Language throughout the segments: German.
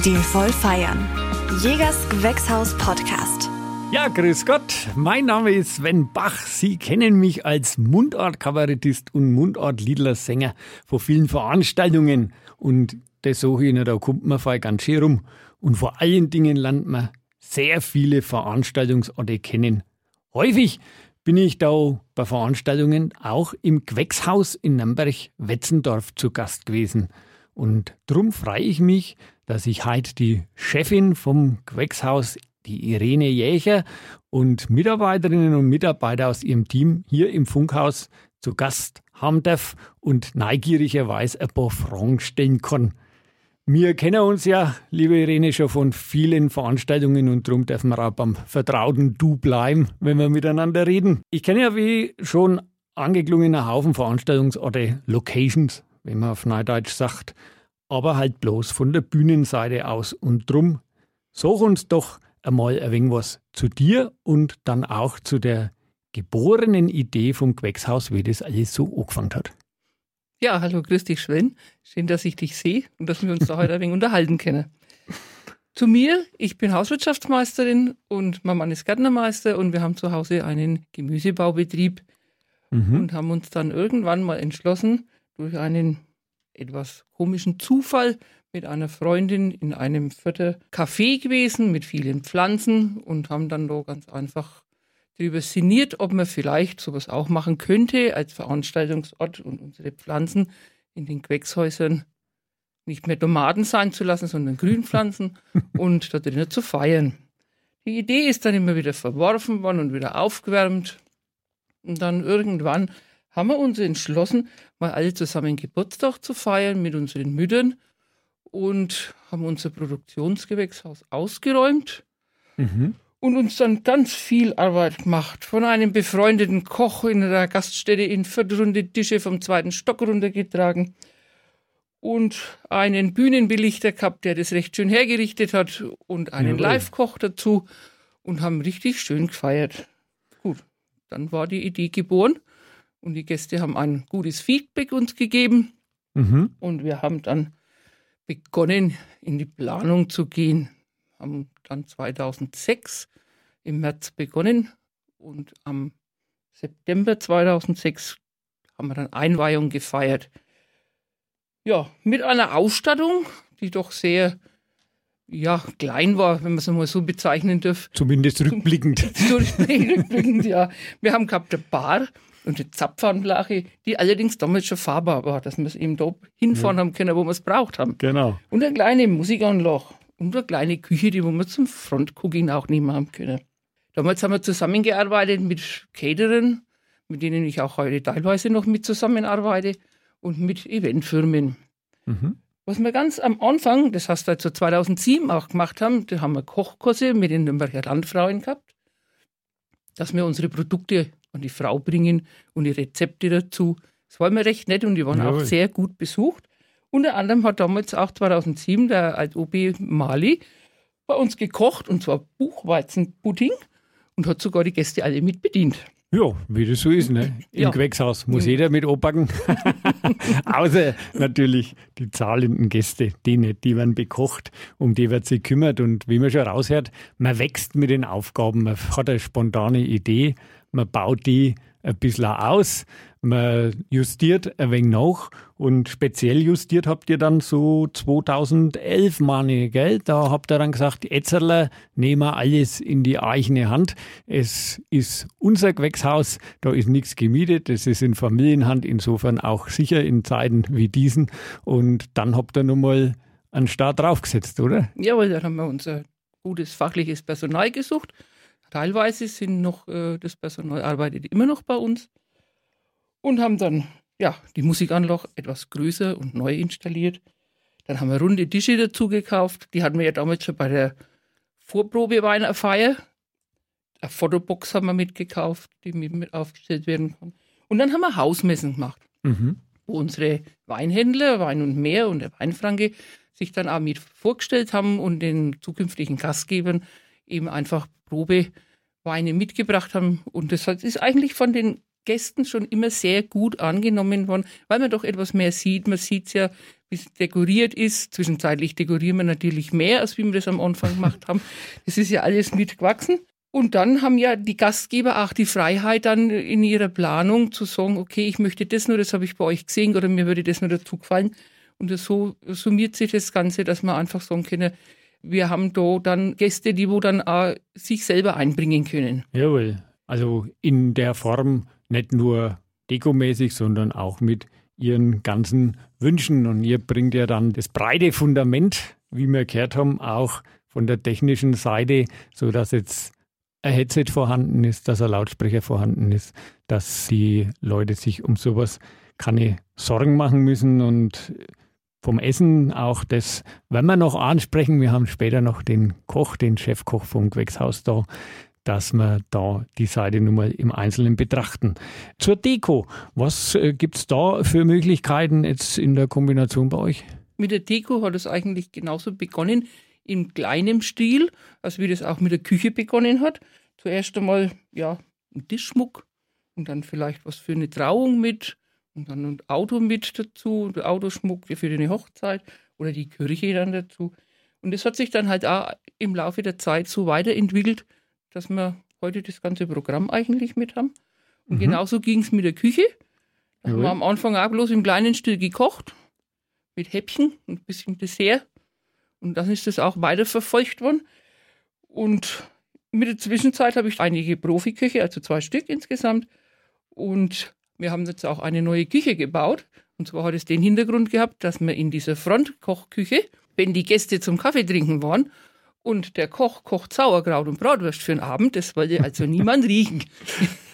Stilvoll feiern. Jägers Gewächshaus Podcast. Ja, grüß Gott. Mein Name ist Sven Bach. Sie kennen mich als Mundart-Kabarettist und Mundart-Liedler-Sänger von vielen Veranstaltungen. Und das so hin, da kommt man voll ganz schön rum. Und vor allen Dingen lernt man sehr viele Veranstaltungsorte kennen. Häufig bin ich da bei Veranstaltungen auch im Gewächshaus in Nürnberg-Wetzendorf zu Gast gewesen. Und drum freue ich mich, dass ich heute die Chefin vom Gewächshaus, die Irene Jächer, und Mitarbeiterinnen und Mitarbeiter aus ihrem Team hier im Funkhaus zu Gast haben darf und neugierigerweise ein paar Fragen stellen kann. Wir kennen uns ja, liebe Irene, schon von vielen Veranstaltungen und darum dürfen wir auch beim vertrauten Du bleiben, wenn wir miteinander reden. Ich kenne ja wie schon angeklungen einen Haufen Veranstaltungsorte, Locations, wenn man auf Neudeutsch sagt, aber halt bloß von der Bühnenseite aus. Und drum, sag uns doch einmal ein wenig was zu dir und dann auch zu der geborenen Idee vom Gewächshaus, wie das alles so angefangen hat. Ja, hallo, grüß dich, Sven. Schön, dass ich dich sehe und dass wir uns da heute ein wenig unterhalten können. Zu mir, ich bin Hauswirtschaftsmeisterin und mein Mann ist Gärtnermeister und wir haben zu Hause einen Gemüsebaubetrieb mhm. und haben uns dann irgendwann mal entschlossen, durch einen etwas komischen Zufall mit einer Freundin in einem Vierter Café gewesen mit vielen Pflanzen und haben dann da ganz einfach darüber sinniert, ob man vielleicht sowas auch machen könnte als Veranstaltungsort und unsere Pflanzen in den Gewächshäusern nicht mehr Tomaten sein zu lassen, sondern Grünpflanzen und da drinnen zu feiern. Die Idee ist dann immer wieder verworfen worden und wieder aufgewärmt. Und dann irgendwann haben wir uns entschlossen, mal alle zusammen Geburtstag zu feiern mit unseren Müttern und haben unser Produktionsgewächshaus ausgeräumt mhm. und uns dann ganz viel Arbeit gemacht. Von einem befreundeten Koch in der Gaststätte in Viertelrunde Tische vom zweiten Stock runtergetragen und einen Bühnenbelichter gehabt, der das recht schön hergerichtet hat und einen Live-Koch dazu und haben richtig schön gefeiert. Gut, dann war die Idee geboren und die Gäste haben ein gutes Feedback uns gegeben. Mhm. Und wir haben dann begonnen, in die Planung zu gehen. Haben dann 2006 im März begonnen und am September 2006 haben wir dann Einweihung gefeiert. Ja, mit einer Ausstattung, die doch sehr ja, klein war, wenn man es mal so bezeichnen darf. Zumindest rückblickend. rückblickend, ja. Wir haben gehabt eine Bar, und die Zapfanlage, die allerdings damals schon fahrbar war, dass wir es eben da hinfahren ja. haben können, wo wir es braucht haben. Genau. Und eine kleine Musikanlage und eine kleine Küche, die wir zum Frontcooking auch nehmen haben können. Damals haben wir zusammengearbeitet mit Caterern, mit denen ich auch heute teilweise noch mit zusammenarbeite und mit Eventfirmen. Mhm. Was wir ganz am Anfang, das heißt also 2007 auch gemacht haben, da haben wir Kochkurse mit den Nürnberger Landfrauen gehabt, dass wir unsere Produkte an die Frau bringen und die Rezepte dazu. Das war mir recht nett und die waren Jawohl. auch sehr gut besucht. Unter anderem hat damals auch 2007 der OB Mali bei uns gekocht und zwar Buchweizenpudding und hat sogar die Gäste alle mit bedient. Ja, wie das so ist, ne? Im ja. Gewächshaus muss jeder mit anpacken. Außer natürlich die zahlenden Gäste, die nicht, die werden bekocht, um die wird sich kümmert. Und wie man schon raushört, man wächst mit den Aufgaben, man hat eine spontane Idee man baut die ein bisschen aus, man justiert ein wenig nach und speziell justiert habt ihr dann so 2011, meine gell? Da habt ihr dann gesagt, Etzerler, nehmen wir alles in die eigene Hand. Es ist unser Gewächshaus, da ist nichts gemietet, es ist in Familienhand, insofern auch sicher in Zeiten wie diesen. Und dann habt ihr nochmal einen Start draufgesetzt, oder? Jawohl, dann haben wir unser gutes fachliches Personal gesucht Teilweise sind noch äh, das Personal arbeitet immer noch bei uns und haben dann ja die Musikanlage etwas größer und neu installiert. Dann haben wir runde Tische dazu gekauft. Die hatten wir ja damals schon bei der Vorprobe Weinerfeier. Eine Fotobox haben wir mitgekauft, die mit aufgestellt werden kann. Und dann haben wir Hausmessen gemacht, mhm. wo unsere Weinhändler, Wein und Meer und der Weinfranke sich dann auch mit vorgestellt haben und den zukünftigen Gastgebern eben einfach Probeweine mitgebracht haben. Und das ist eigentlich von den Gästen schon immer sehr gut angenommen worden, weil man doch etwas mehr sieht. Man sieht es ja, wie es dekoriert ist. Zwischenzeitlich dekorieren wir natürlich mehr, als wie wir das am Anfang gemacht haben. Das ist ja alles mitgewachsen. Und dann haben ja die Gastgeber auch die Freiheit, dann in ihrer Planung zu sagen, okay, ich möchte das nur, das habe ich bei euch gesehen oder mir würde das nur dazu gefallen. Und so summiert sich das Ganze, dass man einfach sagen kann, wir haben da dann Gäste, die wo dann auch sich selber einbringen können. Jawohl. Also in der Form nicht nur dekomäßig, sondern auch mit ihren ganzen Wünschen. Und ihr bringt ja dann das breite Fundament, wie wir gehört haben, auch von der technischen Seite, sodass jetzt ein Headset vorhanden ist, dass ein Lautsprecher vorhanden ist, dass die Leute sich um sowas keine Sorgen machen müssen und vom Essen auch das, wenn wir noch ansprechen, wir haben später noch den Koch, den Chefkoch vom Gewächshaus da, dass wir da die Seite nun mal im Einzelnen betrachten. Zur Deko, was äh, gibt es da für Möglichkeiten jetzt in der Kombination bei euch? Mit der Deko hat es eigentlich genauso begonnen, in kleinem Stil, als wie das auch mit der Küche begonnen hat. Zuerst einmal, ja, ein Tischschmuck und dann vielleicht was für eine Trauung mit und dann ein Auto mit dazu, der Autoschmuck für eine Hochzeit oder die Kirche dann dazu. Und das hat sich dann halt auch im Laufe der Zeit so weiterentwickelt, dass wir heute das ganze Programm eigentlich mit haben. Und mhm. genauso ging es mit der Küche. Da haben wir am Anfang auch bloß im kleinen Stil gekocht, mit Häppchen und ein bisschen Dessert. Und dann ist das auch weiterverfolgt worden. Und mit der Zwischenzeit habe ich einige Profiköche, also zwei Stück insgesamt. Und wir haben jetzt auch eine neue Küche gebaut. Und zwar hat es den Hintergrund gehabt, dass wir in dieser Frontkochküche, wenn die Gäste zum Kaffee trinken waren und der Koch kocht Sauerkraut und Bratwurst für den Abend, das wollte also niemand riechen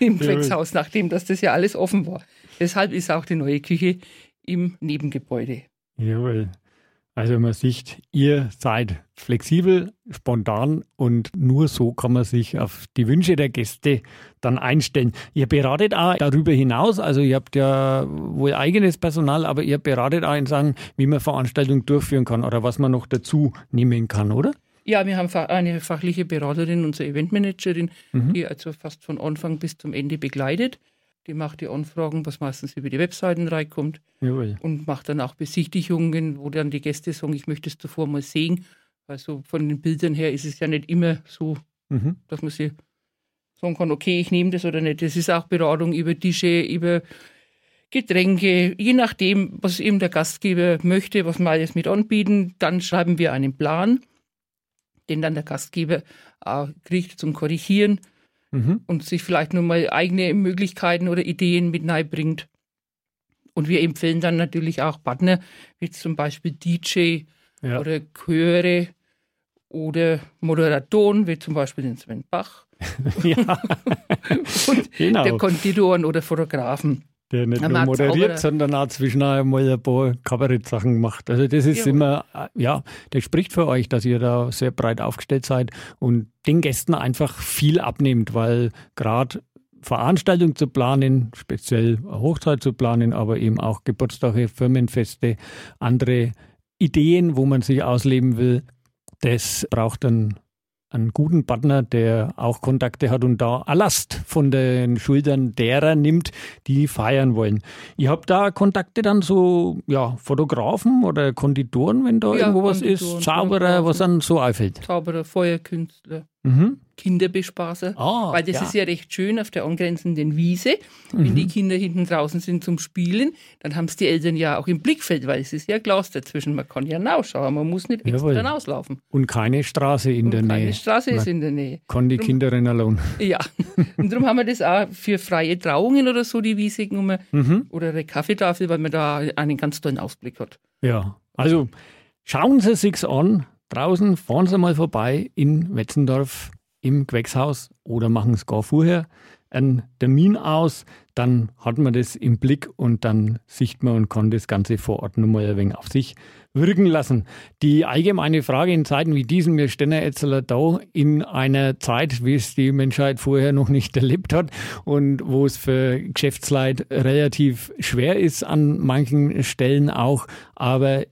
im Gewächshaus, nachdem das, das ja alles offen war. Deshalb ist auch die neue Küche im Nebengebäude. Jawohl. Also man sieht, ihr seid flexibel, spontan und nur so kann man sich auf die Wünsche der Gäste dann einstellen. Ihr beratet auch darüber hinaus, also ihr habt ja wohl eigenes Personal, aber ihr beratet auch in Sachen, wie man Veranstaltungen durchführen kann oder was man noch dazu nehmen kann, oder? Ja, wir haben eine fachliche Beraterin, unsere Eventmanagerin, mhm. die also fast von Anfang bis zum Ende begleitet. Die macht die Anfragen, was meistens über die Webseiten reinkommt. Jawohl. Und macht dann auch Besichtigungen, wo dann die Gäste sagen, ich möchte es zuvor mal sehen. Also von den Bildern her ist es ja nicht immer so, mhm. dass man sich sagen kann, okay, ich nehme das oder nicht. Das ist auch Beratung über Tische, über Getränke, je nachdem, was eben der Gastgeber möchte, was wir alles mit anbieten. Dann schreiben wir einen Plan, den dann der Gastgeber auch kriegt zum Korrigieren mhm. und sich vielleicht nur mal eigene Möglichkeiten oder Ideen mit bringt. Und wir empfehlen dann natürlich auch Partner, wie zum Beispiel DJ ja. oder Chöre oder Moderatoren, wie zum Beispiel den Sven Bach. ja. und genau. der Konditoren oder Fotografen der nicht nur moderiert, sondern auch zwischen einmal ein paar Kabarettsachen macht. Also das ist ja. immer, ja, das spricht für euch, dass ihr da sehr breit aufgestellt seid und den Gästen einfach viel abnehmt, weil gerade Veranstaltungen zu planen, speziell Hochzeit zu planen, aber eben auch Geburtstage, Firmenfeste, andere Ideen, wo man sich ausleben will, das braucht dann einen guten Partner, der auch Kontakte hat und da Last von den Schultern derer nimmt, die feiern wollen. Ihr habt da Kontakte dann so, ja, Fotografen oder Konditoren, wenn da ja, irgendwo was ist, Zauberer, was dann so einfällt? Zauberer, Feuerkünstler. Mhm. Kinderbespaßer, oh, weil das ja. ist ja recht schön auf der angrenzenden Wiese. Wenn mhm. die Kinder hinten draußen sind zum Spielen, dann haben es die Eltern ja auch im Blickfeld, weil es ist ja Glas dazwischen. Man kann ja rausschauen, man muss nicht extra rauslaufen. Und keine Straße in Und der keine Nähe. Keine Straße ist in der Nähe. Kann die Kinder rennen allein. Ja, und darum haben wir das auch für freie Trauungen oder so, die Wiese genommen. Mhm. Oder eine Kaffeetafel, weil man da einen ganz tollen Ausblick hat. Ja, also schauen Sie sich's an. Draußen fahren Sie mal vorbei in Wetzendorf im Gewächshaus oder machen es gar vorher einen Termin aus, dann hat man das im Blick und dann sieht man und kann das Ganze vor Ort nochmal ein wenig auf sich wirken lassen. Die allgemeine Frage in Zeiten wie diesen, wir stehen jetzt da in einer Zeit, wie es die Menschheit vorher noch nicht erlebt hat und wo es für Geschäftsleid relativ schwer ist an manchen Stellen auch, aber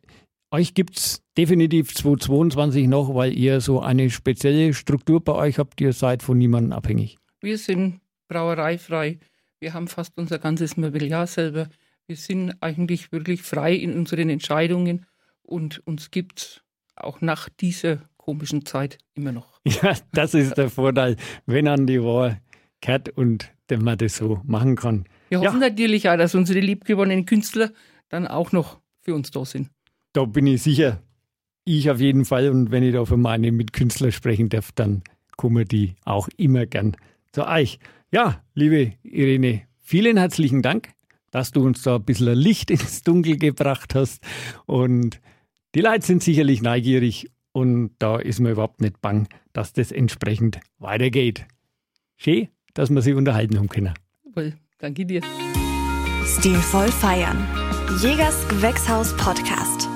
euch gibt es definitiv 2022 noch, weil ihr so eine spezielle Struktur bei euch habt. Ihr seid von niemandem abhängig. Wir sind brauereifrei. Wir haben fast unser ganzes Mobiliar selber. Wir sind eigentlich wirklich frei in unseren Entscheidungen und uns gibt es auch nach dieser komischen Zeit immer noch. Ja, das ist der Vorteil, wenn an die Wahl gehört und wenn man das so machen kann. Wir hoffen ja. natürlich auch, dass unsere liebgewonnenen Künstler dann auch noch für uns da sind. Da bin ich sicher. Ich auf jeden Fall. Und wenn ich da für meine Mitkünstler sprechen darf, dann kommen die auch immer gern zu euch. Ja, liebe Irene, vielen herzlichen Dank, dass du uns da ein bisschen Licht ins Dunkel gebracht hast. Und die Leute sind sicherlich neugierig und da ist mir überhaupt nicht bang, dass das entsprechend weitergeht. Schön, dass wir sie unterhalten haben können. Well, danke dir. Stilvoll feiern. Jägers Gewächshaus Podcast.